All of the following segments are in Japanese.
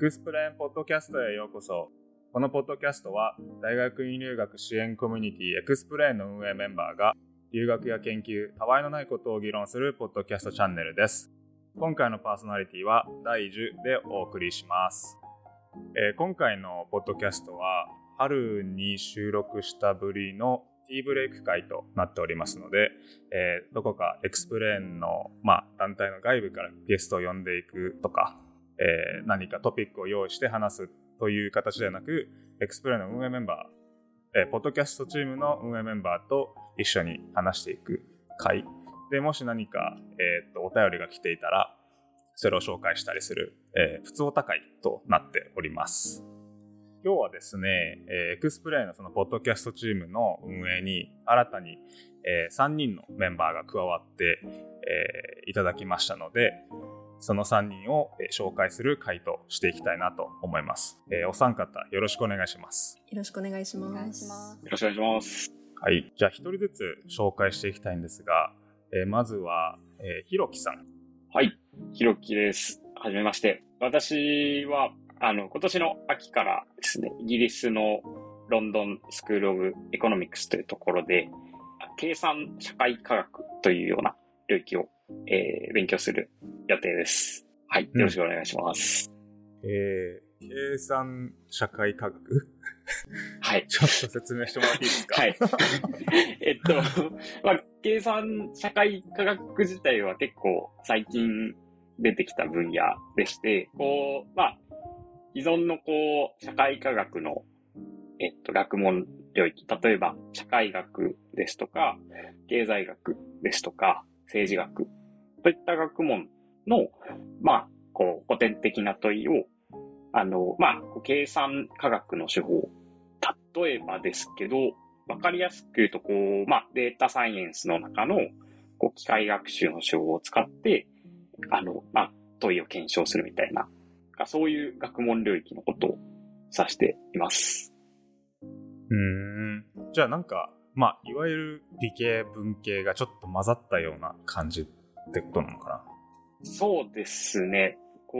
エクスプレーンポッドキャストへようこそ。このポッドキャストは大学院留学支援コミュニティエクスプレーンの運営メンバーが留学や研究、たわいのないことを議論するポッドキャストチャンネルです。今回のパーソナリティは第10でお送りします。えー今回のポッドキャストは春に収録したぶりのティーブレイク会となっておりますので、えーどこかエクスプレーンの、まあ、団体の外部からゲストを呼んでいくとか、えー何かトピックを用意して話すという形ではなく、エクスプレーンの運営メンバー、えーポッドキャストチームの運営メンバーと一緒に話していく会で、もし何か、えーとお便りが来ていたら、それを紹介したりする、えー、普通お高いとなっております。今日はですね、えーエクスプレイのそのポッドキャストチームの運営に新たに、え3人のメンバーが加わって、えーいただきましたので、その3人をえー紹介する回としていきたいなと思います。えーお三方よろしくお願いします。よろしくお願いします。お願いします。よろしくお願いします。はい。じゃあ一人ずつ紹介していきたいんですが、えーまずは、えーひろきさん。はい。ひろきです。はじめまして。私は、あの、今年の秋からですね、イギリスのロンドンスクールオブエコノミクスというところで、計算社会科学というような領域を、えー勉強する予定です。はい。よろしくお願いします。えー計算社会科学？はい。ちょっと説明してもらっていいですか？はい。えっと、まあ、計算社会科学自体は結構最近出てきた分野でして、こう、まあ、既存のこう、社会科学の、えっと、学問領域、例えば社会学ですとか、経済学ですとか、政治学といった学問の、まあ、こう、古典的な問いを、あの、まあ、計算科学の手法例えばですけど、わかりやすく言うと、こう、まあ、データサイエンスの中の、こう、機械学習の手法を使って、あの、まあ、問いを検証するみたいな、そういう学問領域のことを指しています。うん。じゃあなんか、まあ、いわゆる理系文系がちょっと混ざったような感じってことなのかな？そうですね。こ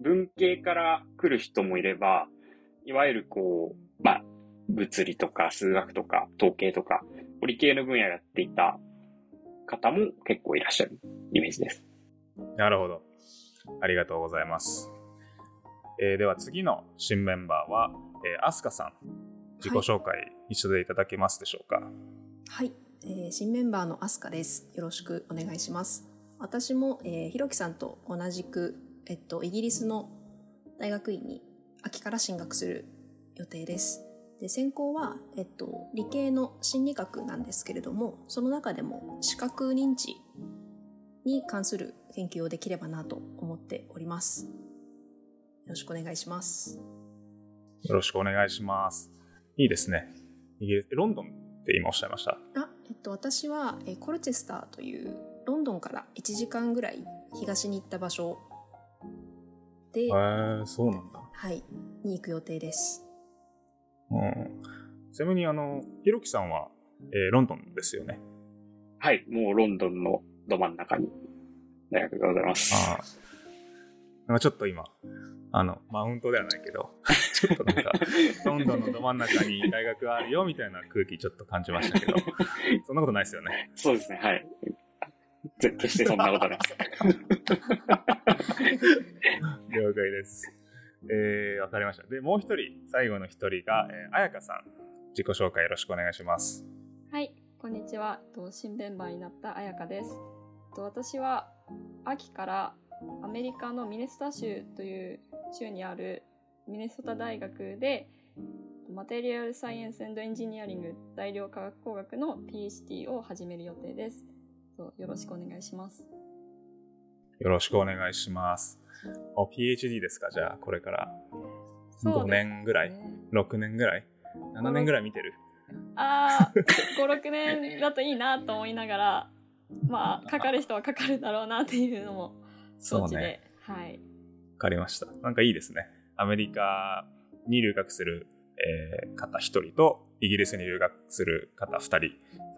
う、文系から来る人もいれば、いわゆるこう、まあ、物理とか数学とか統計とか、理系の分野をやっていた方も結構いらっしゃるイメージです。なるほど。ありがとうございます。えーでは次の新メンバーは、えー、アスカさん。自己紹介一緒でいただけますでしょうか？はい、えー新メンバーのアスカです。よろしくお願いします。私も、えーひろきさんと同じく、えっと、イギリスの大学院に秋から進学する予定です。で専攻は、えっと、理系の心理学なんですけれども、その中でも視覚認知に関する研究をできればなと思っております。よろしくお願いします。よろしくお願いします。いいですね。ロンドンって今おっしゃいました？あ、えっと、私は、えーコルチェスターというロンドンから1時間ぐらい東に行った場所で、へえー、そうなんだ。はい、に行く予定です。うん。ちなみに、あの、ひろきさんは、えーロンドンですよね？はい、もうロンドンのど真ん中に大学がございます。ああ。なんかちょっと今、あの、マウントではないけど、ちょっとなんか、ロンドンのど真ん中に大学があるよみたいな空気ちょっと感じましたけど、そんなことないですよね？そうですね、はい。ぜ決してそんなことないです。了解です。えー、わかりました。で、もう一人、最後の一人が、えー、あやかさん。自己紹介よろしくお願いします。はい、こんにちは。と新メンバーになった彩香です。と私は秋からアメリカのミネソタ州という州にあるミネソタ大学でマテリアルサイエンスエンジニアリング材料科学工学の PhD を始める予定です。とよろしくお願いします。よろしくお願いします。お、PhD ですか？じゃあ、これから。5そうです年ぐらいね ?6 年ぐらい ?7 年ぐらい見てる？ああ、5、6年だといいなと思いながら、まあ、かかる人はかかるだろうなっていうのも承知で、そうねはい。わかりました。なんかいいですね。アメリカに留学する、えー方1人と、イギリスに留学する方2人、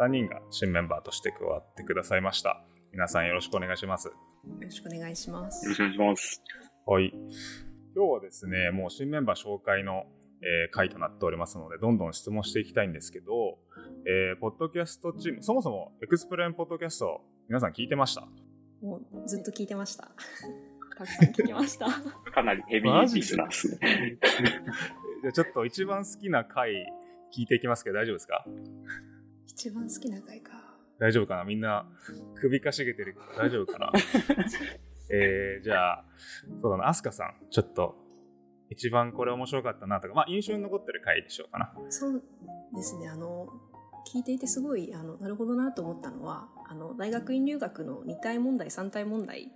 3人が新メンバーとして加わってくださいました。皆さんよろしくお願いします。よろしくお願いしますよろし。くお願いします。はい。今日はですね、もう新メンバー紹介の、えー回となっておりますので、どんどん質問していきたいんですけど、えーポッドキャストチーム、そもそもエクスプレーンポッドキャスト、皆さん聞いてました？もうずっと聞いてました。たくさん聞きました。かなりヘビーリスナーで？すね。じゃあちょっと一番好きな回聞いていきますけど大丈夫ですか？一番好きな回か。大丈夫かな？みんな首かしげてるけど大丈夫かな？えー、じゃあ、そうだな、アスカさん、ちょっと一番これ面白かったなとか、まあ印象に残ってる回でしょうかな。そうですね、あの、聞いていてすごい、あの、なるほどなと思ったのは、あの、大学院留学の2体問題、3体問題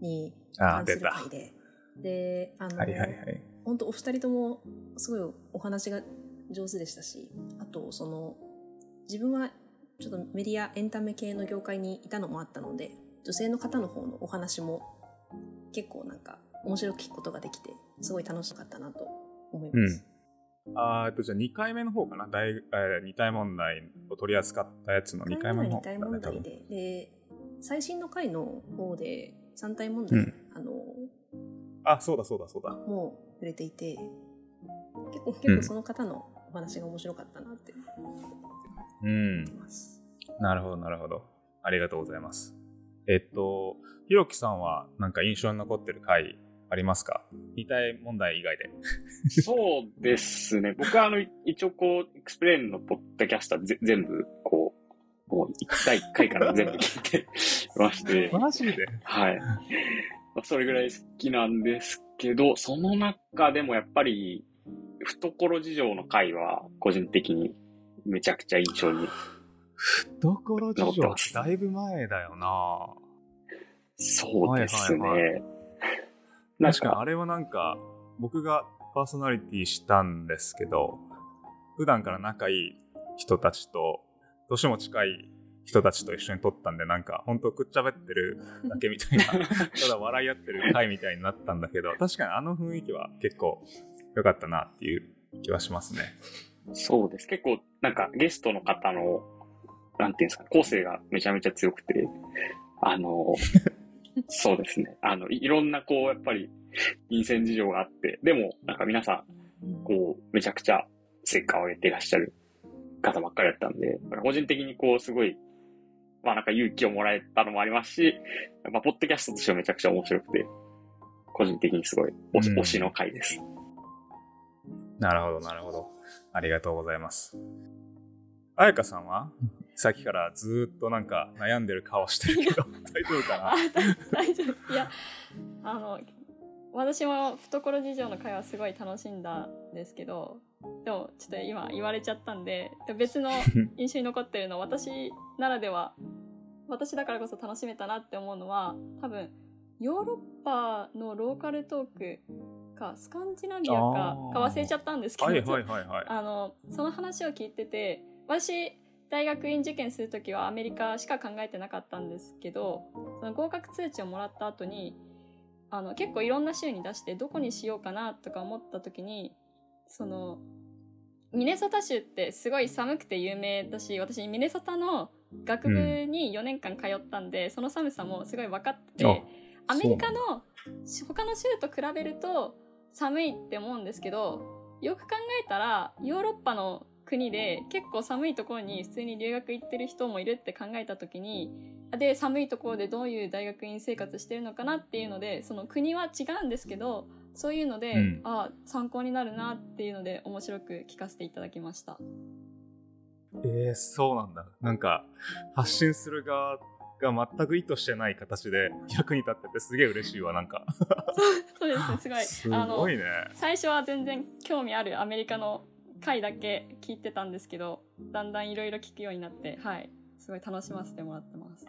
に関す。る回で、で、あの、はいはいはい。本当お二人ともすごいお話が上手でしたし、あと、その、自分はちょっとメディア、エンタメ系の業界にいたのもあったので、女性の方の方のお話も結構なんか面白く聞くことができて、すごい楽しかったなと思います。あーえっと、じゃあ2回目の方かな？大、えー、2体問題を取り扱ったやつの2回目の方2体だね。問題で、で、最新の回の方で3体問題、うんあの、あ、そうだそうだそうだ。もう触れていて、結構、結構その方のお話が面白かったなってうん思い。ます。なるほど、なるほど。ありがとうございます。えっと、ひろきさんはなんか印象に残ってる回ありますか？二体問題以外で。そうですね。僕はあの、一応こう、エクスプレーンのポッドキャスターぜ全部、こう、もう第1回から全部聞いてまして、マジで？はい。まあそれぐらい好きなんですけど、その中でもやっぱり、懐事情の回は、個人的にめちゃくちゃ印象に。懐事情だいぶ前だよなそうですね。はいはいなん確かにか、あれはなんか僕がパーソナリティしたんですけど普段から仲いい人たちと年も近い人たちと一緒に撮ったんでなんかほんとくっちゃべってるだけみたいな ただ笑い合ってる回みたいになったんだけど確かにあの雰囲気は結構良かったなっていう気はしますねそうです。結構、なんかゲストの方の、なんていうんですか、個性がめちゃめちゃ強くて、あの、そうですね。あの、いいろんなこう、やっぱり、金銭事情があって、でも、なんか皆さん、こう、めちゃくちゃ成果を上げていらっしゃる方ばっかりだったんで、個人的にこう、すごい、まあなんか勇気をもらえたのもありますし、まあ、ポッドキャストとしてはめちゃくちゃ面白くて、個人的にすごい推し,、うん。推しの回です。なるほどなるほど。ありがとうございます。彩香さんは？さっきからずーっとなんか悩んでる顔してるけど 大丈夫かな？あ大丈夫。いやあの私も懐事情の会話すごい楽しんだんですけどでもちょっと今言われちゃったんで別の 印象に残ってるの私ならでは私だからこそ楽しめたなって思うのは多分ヨーロッパのローカルトークかスカンジナビアかか忘れちゃったんですけど、はいはいはいはい。あのその話を聞いてて私大学院受験する時はアメリカしか考えてなかったんですけどその合格通知をもらった後にあの結構いろんな州に出してどこにしようかなとか思った時にそのミネソタ州ってすごい寒くて有名だし私ミネソタの学部に4年間通ったんで、その寒さもすごい分かってアメリカの他の州と比べると寒いって思うんですけどよく考えたらヨーロッパの国で結構寒いところに普通に留学行ってる人もいるって考えた時にで寒いところでどういう大学院生活してるのかなっていうのでその国は違うんですけどそういうので、うんあ参考になるなっていうので面白く聞かせていただきました。えー、そうなんだ。なんか、発信する側が全く意図してない形で役に立っててすげえ嬉しいわ、なんか。そうですねすごい すごいね。最初は全然興味あるアメリカの回だけ聞いてたんですけどだんだんいろいろ聞くようになってはいすごい楽しませてもらってます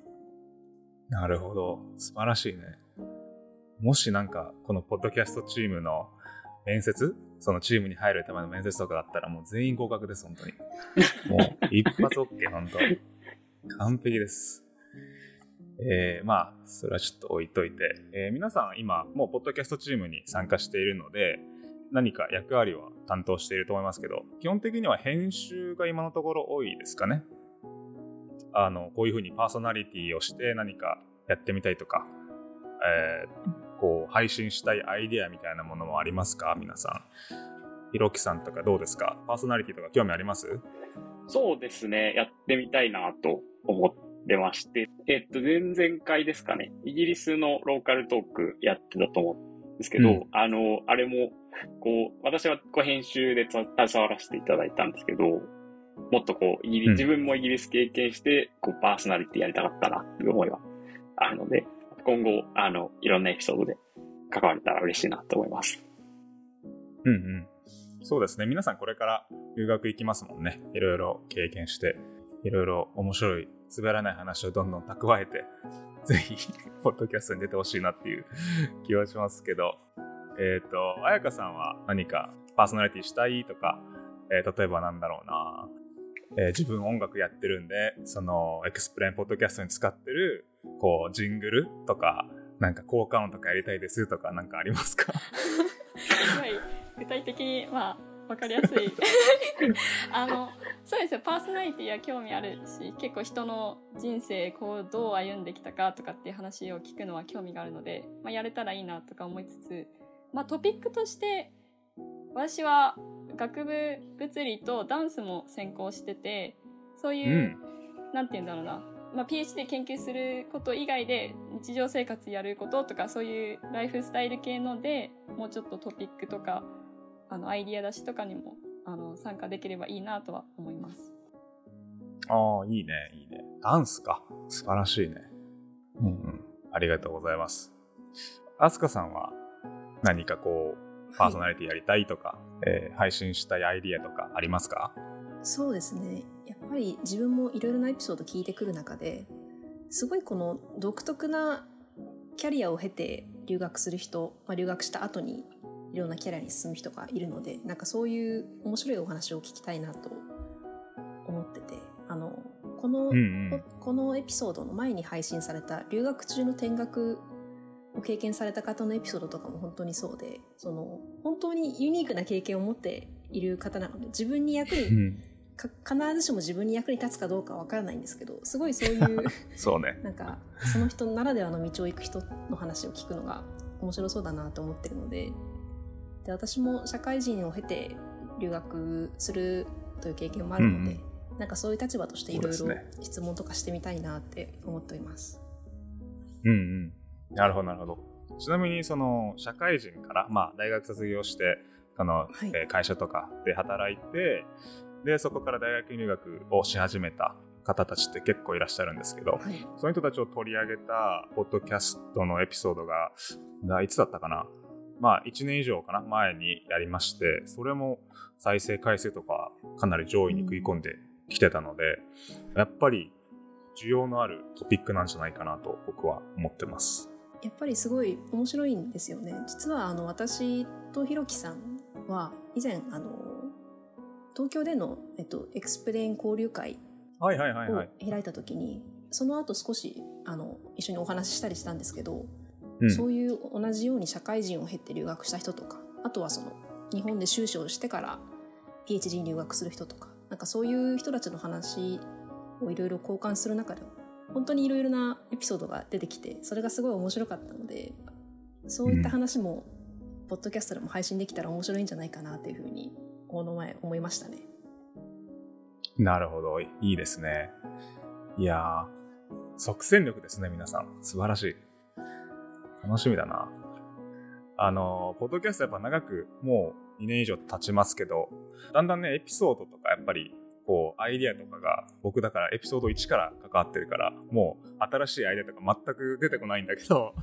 なるほど。素晴らしいね。もしなんか、このポッドキャストチームの面接そのチームに入るための面接とかだったらもう全員合格です、本当に。もう一発 OK、本当。完璧です。えー、まあ、それはちょっと置いといて、えー皆さん今、もうポッドキャストチームに参加しているので、何か役割は担当していると思いますけど、基本的には編集が今のところ多いですかね。あの、こういうふうにパーソナリティをして何かやってみたいとか、えーこう配信したいアイデアみたいなものもありますか？皆さん。ひろきさんとかどうですか？パーソナリティとか興味あります？そうですね。やってみたいなと思ってまして。えっと、前々回ですかね。イギリスのローカルトークやってたと思うんですけど、うんあの、あれも、こう、私はこう編集でつ携わらせていただいたんですけど、もっとこう、イギリうん自分もイギリス経験して、こう、パーソナリティやりたかったなっていう思いはあるので、今後、あの、いろんなエピソードで関われたら嬉しいなと思います。うんうん。そうですね。皆さんこれから留学行きますもんね。いろいろ経験して、いろいろ面白い、滑らない話をどんどん蓄えて、ぜひ、ポッドキャストに出てほしいなっていう気はしますけど、えっ、と、彩香さんは何かパーソナリティしたいとか、えー例えばなんだろうな、えー自分音楽やってるんで、そのエクスプレインポッドキャストに使ってる、こう、ジングルとか、なんか効果音とかやりたいですとか、なんかありますか？すごい具体的にまあ分かりやすい。あのそうですよ。パーソナリティは興味あるし結構人の人生こうどう歩んできたかとかっていう話を聞くのは興味があるので、まあ、やれたらいいなとか思いつつ、まあ、トピックとして私は学部物理とダンスも専攻しててそういう、うん。なんて言うんだろうな、まあ、PhD で研究すること以外で日常生活やることとかそういうライフスタイル系のでもうちょっとトピックとかあのアイディア出しとかにもあの参加できればいいなとは思います。ああ、いいね、いいね。ダンスか。素晴らしいね。うんうん。ありがとうございます。アスカさんは何かこう、パーソナリティやりたいとか、えー配信したいアイディアとかありますか？そうですねやっぱり自分もいろいろなエピソード聞いてくる中ですごいこの独特なキャリアを経て留学する人、まあ、留学した後にいろんなキャリアに進む人がいるのでなんかそういう面白いお話を聞きたいなと思っててあのこの、うんここのエピソードの前に配信された留学中の転学を経験された方のエピソードとかも本当にそうでその本当にユニークな経験を持っている方なので自分に役に必ずしも自分に役に立つかどうかは分からないんですけどすごいそういう そうね。なんかその人ならではの道を行く人の話を聞くのが面白そうだなと思ってるのでで私も社会人を経て留学するという経験もあるので、なんかそういう立場としていろいろ質問とかしてみたいなって思っております。うんうん。なるほど、なるほど。ちなみに、その、社会人から、まあ、大学卒業して、あの、はいえー会社とかで働いて、で、そこから大学入学をし始めた方たちって結構いらっしゃるんですけど、はい、その人たちを取り上げたポッドキャストのエピソードが、ないつだったかな？まあ、1年以上かな？前にやりまして、それも再生回数とかかなり上位に食い込んできてたので、やっぱり需要のあるトピックなんじゃないかなと僕は思ってます。やっぱりすごい面白いんですよね。実はあの私とひろきさんは以前あの東京での、えっと、 XPLANE 交流会をはい。開いた時に、その後少しあの一緒にお話ししたりしたんですけど、うんそういう同じように社会人を経て留学した人とかあとはその日本で修士をしてから PhD に留学する人とかなんかそういう人たちの話をいろいろ交換する中で本当にいろいろなエピソードが出てきてそれがすごい面白かったのでそういった話も、ポッドキャストでも配信できたら面白いんじゃないかなというふうにこの前思いましたね。なるほど。いいですね。いや、即戦力ですね、皆さん。素晴らしい。楽しみだな。あの、ポッドキャストやっぱ長く、もう2年以上経ちますけど、だんだんね、エピソードとかやっぱり、こう、アイディアとかが、僕だからエピソード1から関わってるから、もう新しいアイデアとか全く出てこないんだけど、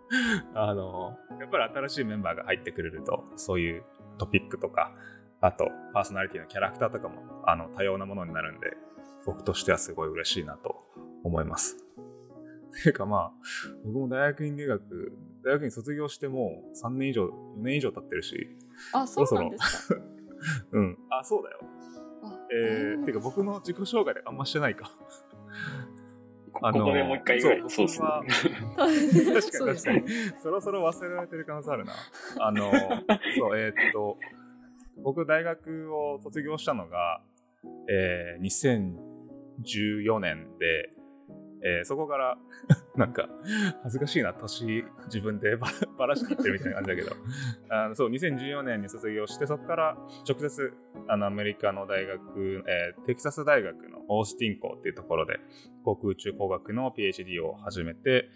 あの、やっぱり新しいメンバーが入ってくれると、そういうトピックとか、あと、パーソナリティのキャラクターとかも、あの、多様なものになるんで、僕としてはすごい嬉しいなと思います。ていうかまあ、僕も大学院留学、大学院卒業してもう3年以上、4年以上経ってるし、あそうなんですか？うん。あ、そうだよ。あえー、てか僕の自己紹介であんましてないか。あの ここでもう一回ぐらい。そうですね。確かに確かに。そろそろ忘れられてる可能性あるな。あの、そう、えーっと、僕大学を卒業したのが、えー、2014年で、えーそこから なんか恥ずかしいな年自分でばばらしていってるみたいな感じだけど。あのそう2014年に卒業してそこから直接あのアメリカの大学、えーテキサス大学のオースティン校っていうところで航空宇宙工学の PhD を始めて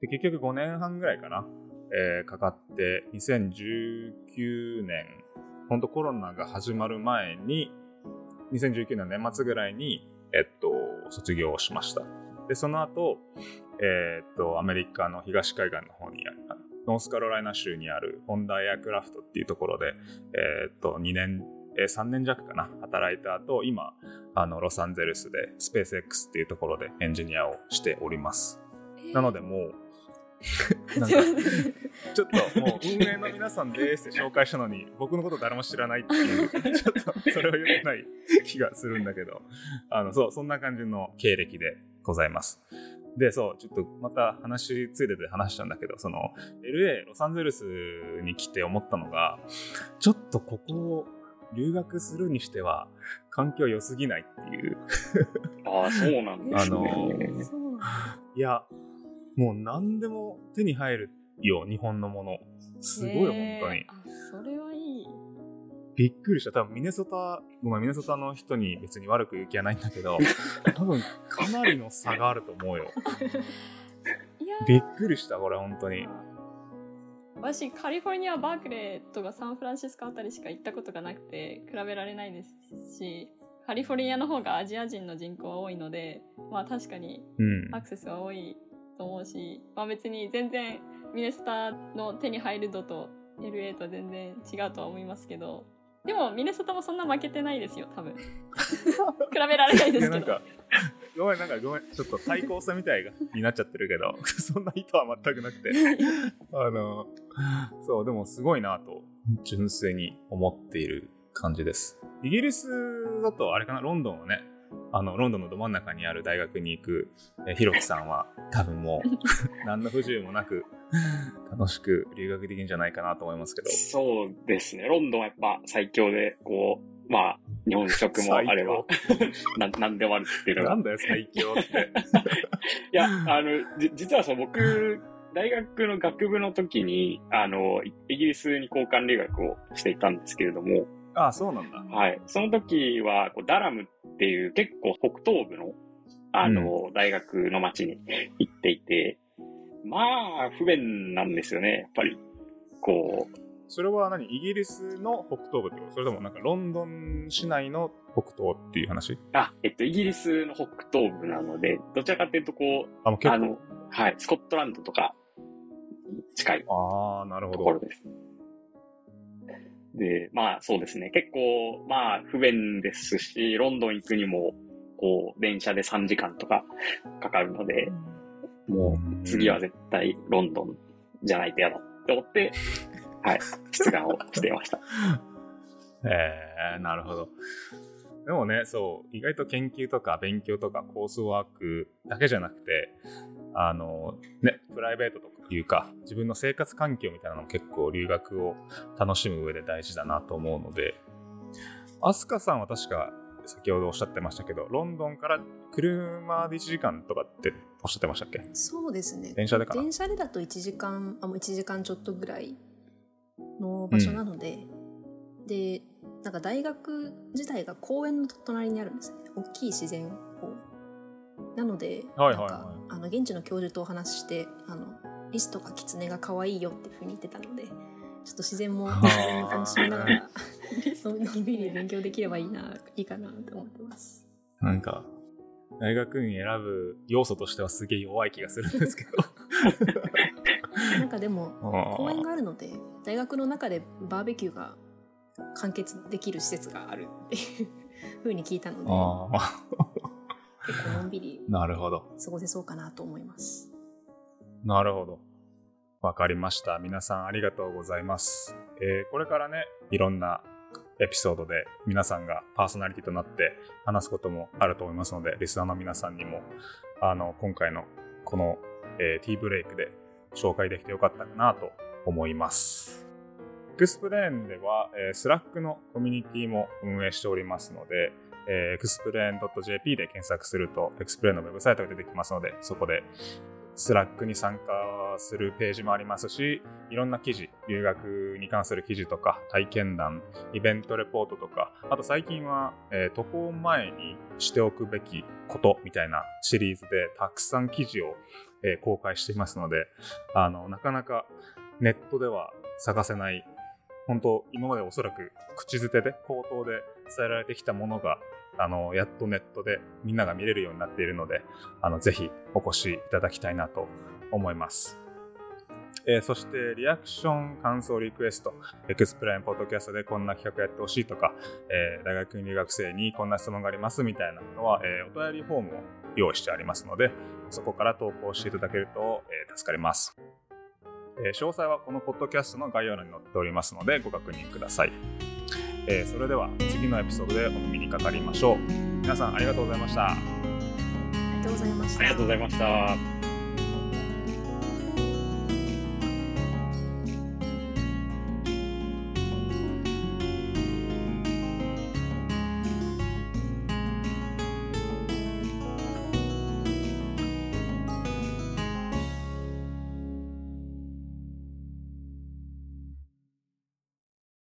で結局5年半ぐらいかな、えーかかって2019年本当コロナが始まる前に2019年年末ぐらいに、えっと、卒業をしました。で、その後、えっと、アメリカの東海岸の方にある、ノースカロライナ州にあるホンダエアクラフトっていうところで、えっと、2年、えー3年弱かな、働いた後、今、あの、ロサンゼルスでスペース X っていうところでエンジニアをしております。なのでもう、ちょっともう運営の皆さんですって紹介したのに、僕のこと誰も知らないっていう、ちょっとそれは良くない気がするんだけど、あの、そう、そんな感じの経歴でございます。で、そう、ちょっとまた話ついでて話したんだけど、その、LA、ロサンゼルスに来て思ったのが、ちょっとここを留学するにしては、環境良すぎないっていう。ああ、そうなんですね。あのいや、もう何でも手に入るよ、日本のもの。すごい本当に。あそれはいいびっくりした。多分ミネソタ、ごめん、ミネソタの人に別に悪く言う気はないんだけど、多分かなりの差があると思うよ。びっくりした、これ、本当に。私カリフォルニアバークレーとかサンフランシスコあたりしか行ったことがなくて比べられないですしカリフォルニアの方がアジア人の人口は多いのでまあ確かにうん。アクセスは多いと思うし、まあ、別に全然ミネソタの手に入る度と LA とは全然違うとは思いますけどでもミネソタもそんな負けてないですよ多分 比べられないでですなんけどか、ごめん、なんかごめん、ちょっと対抗戦みたいがになっちゃってるけど、そんな意図は全くなくて。あの、そう、でもすごいなと、純粋に思っている感じです。イギリスだと、あれかな、ロンドンはね、あの、ロンドンのど真ん中にある大学に行く、えひろきさんは、多分もう、何の不自由もなく、楽しく留学できるんじゃないかなと思いますけど。そうですね。ロンドンはやっぱ最強で、こう、まあ、日本食もあれば、ななんでもあるっていうのがなんだよ、最強って。いや、あの、じ実はそう、僕、大学の学部の時に、あの、イイギリスに交換留学をしていたんですけれども、ああ、そうなんだ。はい。その時は、こうダラムっていう結構北東部の、あの、大学の町に行っていて、まあ、不便なんですよね、やっぱり。こう、それは何？イギリスの北東部ってこと？それともなんかロンドン市内の北東っていう話？あ、えっと、イギリスの北東部なので、どちらかというと、こう、あ、もう結構。あの、はい、スコットランドとか、近いああ、なるほど。で、まあそうですね。結構、まあ不便ですし、ロンドン行くにも、こう、電車で3時間とかかかるので、もう次は絶対ロンドンじゃないと嫌だって思って、はい、出願をしていました。えー、なるほど。でもね、そう、意外と研究とか勉強とかコースワークだけじゃなくて、あの、ね、プライベートというか、自分の生活環境みたいなのも結構留学を楽しむ上で大事だなと思うので、アスカさんは確か先ほどおっしゃってましたけど、ロンドンから車で1時間とかっておっしゃってましたっけ？そうですね。電車でかな？電車でだと1時間、あ、もう1時間ちょっとぐらいの場所なので、で、なんか大学自体が公園の隣にあるんですね。大きい自然。なので、はいはいはい。あの、現地の教授とお話しして、あの、リスとかキツネが可愛いよっていうふうに言ってたので、ちょっと自然も楽しみながら、そうのんびり勉強できればいいな、いいかなと思ってます。なんか、大学院選ぶ要素としてはすげえ弱い気がするんですけど。なんかでも、公公園があるので大学の中でバーベキューが完結できる施設があるっていう風に聞いたので。ああ、結構のんびりなるほど。過ごせそうかなと思いますなるほど。わかりました。皆さんありがとうございます。えーこれからね、いろんなエピソードで皆さんがパーソナリティとなって話すこともあると思いますので、リスナーの皆さんにも、あの、今回のこの、えー、ティーブレイクで紹介できてよかったかなと思います。 XPLANE では、えー、 Slack のコミュニティも運営しておりますので、えー、 xplane.jp で検索すると、 XPLANE のウェブサイトが出てきますので、そこで Slack に参加するページもありますし、いろんな記事、留学に関する記事とか、体験談、イベントレポートとか、あと最近は、えー、渡航前にしておくべきことみたいなシリーズでたくさん記事を、えー、公開していますので、あの、なかなかネットでは探せない本当今までおそらく口づてで口頭で伝えられてきたものがあのやっとネットでみんなが見れるようになっているのであのぜひお越しいただきたいなと思います。えー、そして、リアクション、感想、リクエスト、 XPLANE ポッドキャストでこんな企画やってほしいとか、えー、大学院留学生にこんな質問がありますみたいなのは、えー、お便りフォームを用意してありますので、そこから投稿していただけると、え助かります。え、詳細はこのポッドキャストの概要欄に載っておりますのでご確認ください。えー、それでは次のエピソードでお耳にかかりましょう。皆さんありがとうございました。ありがとうございました。ありがとうございました。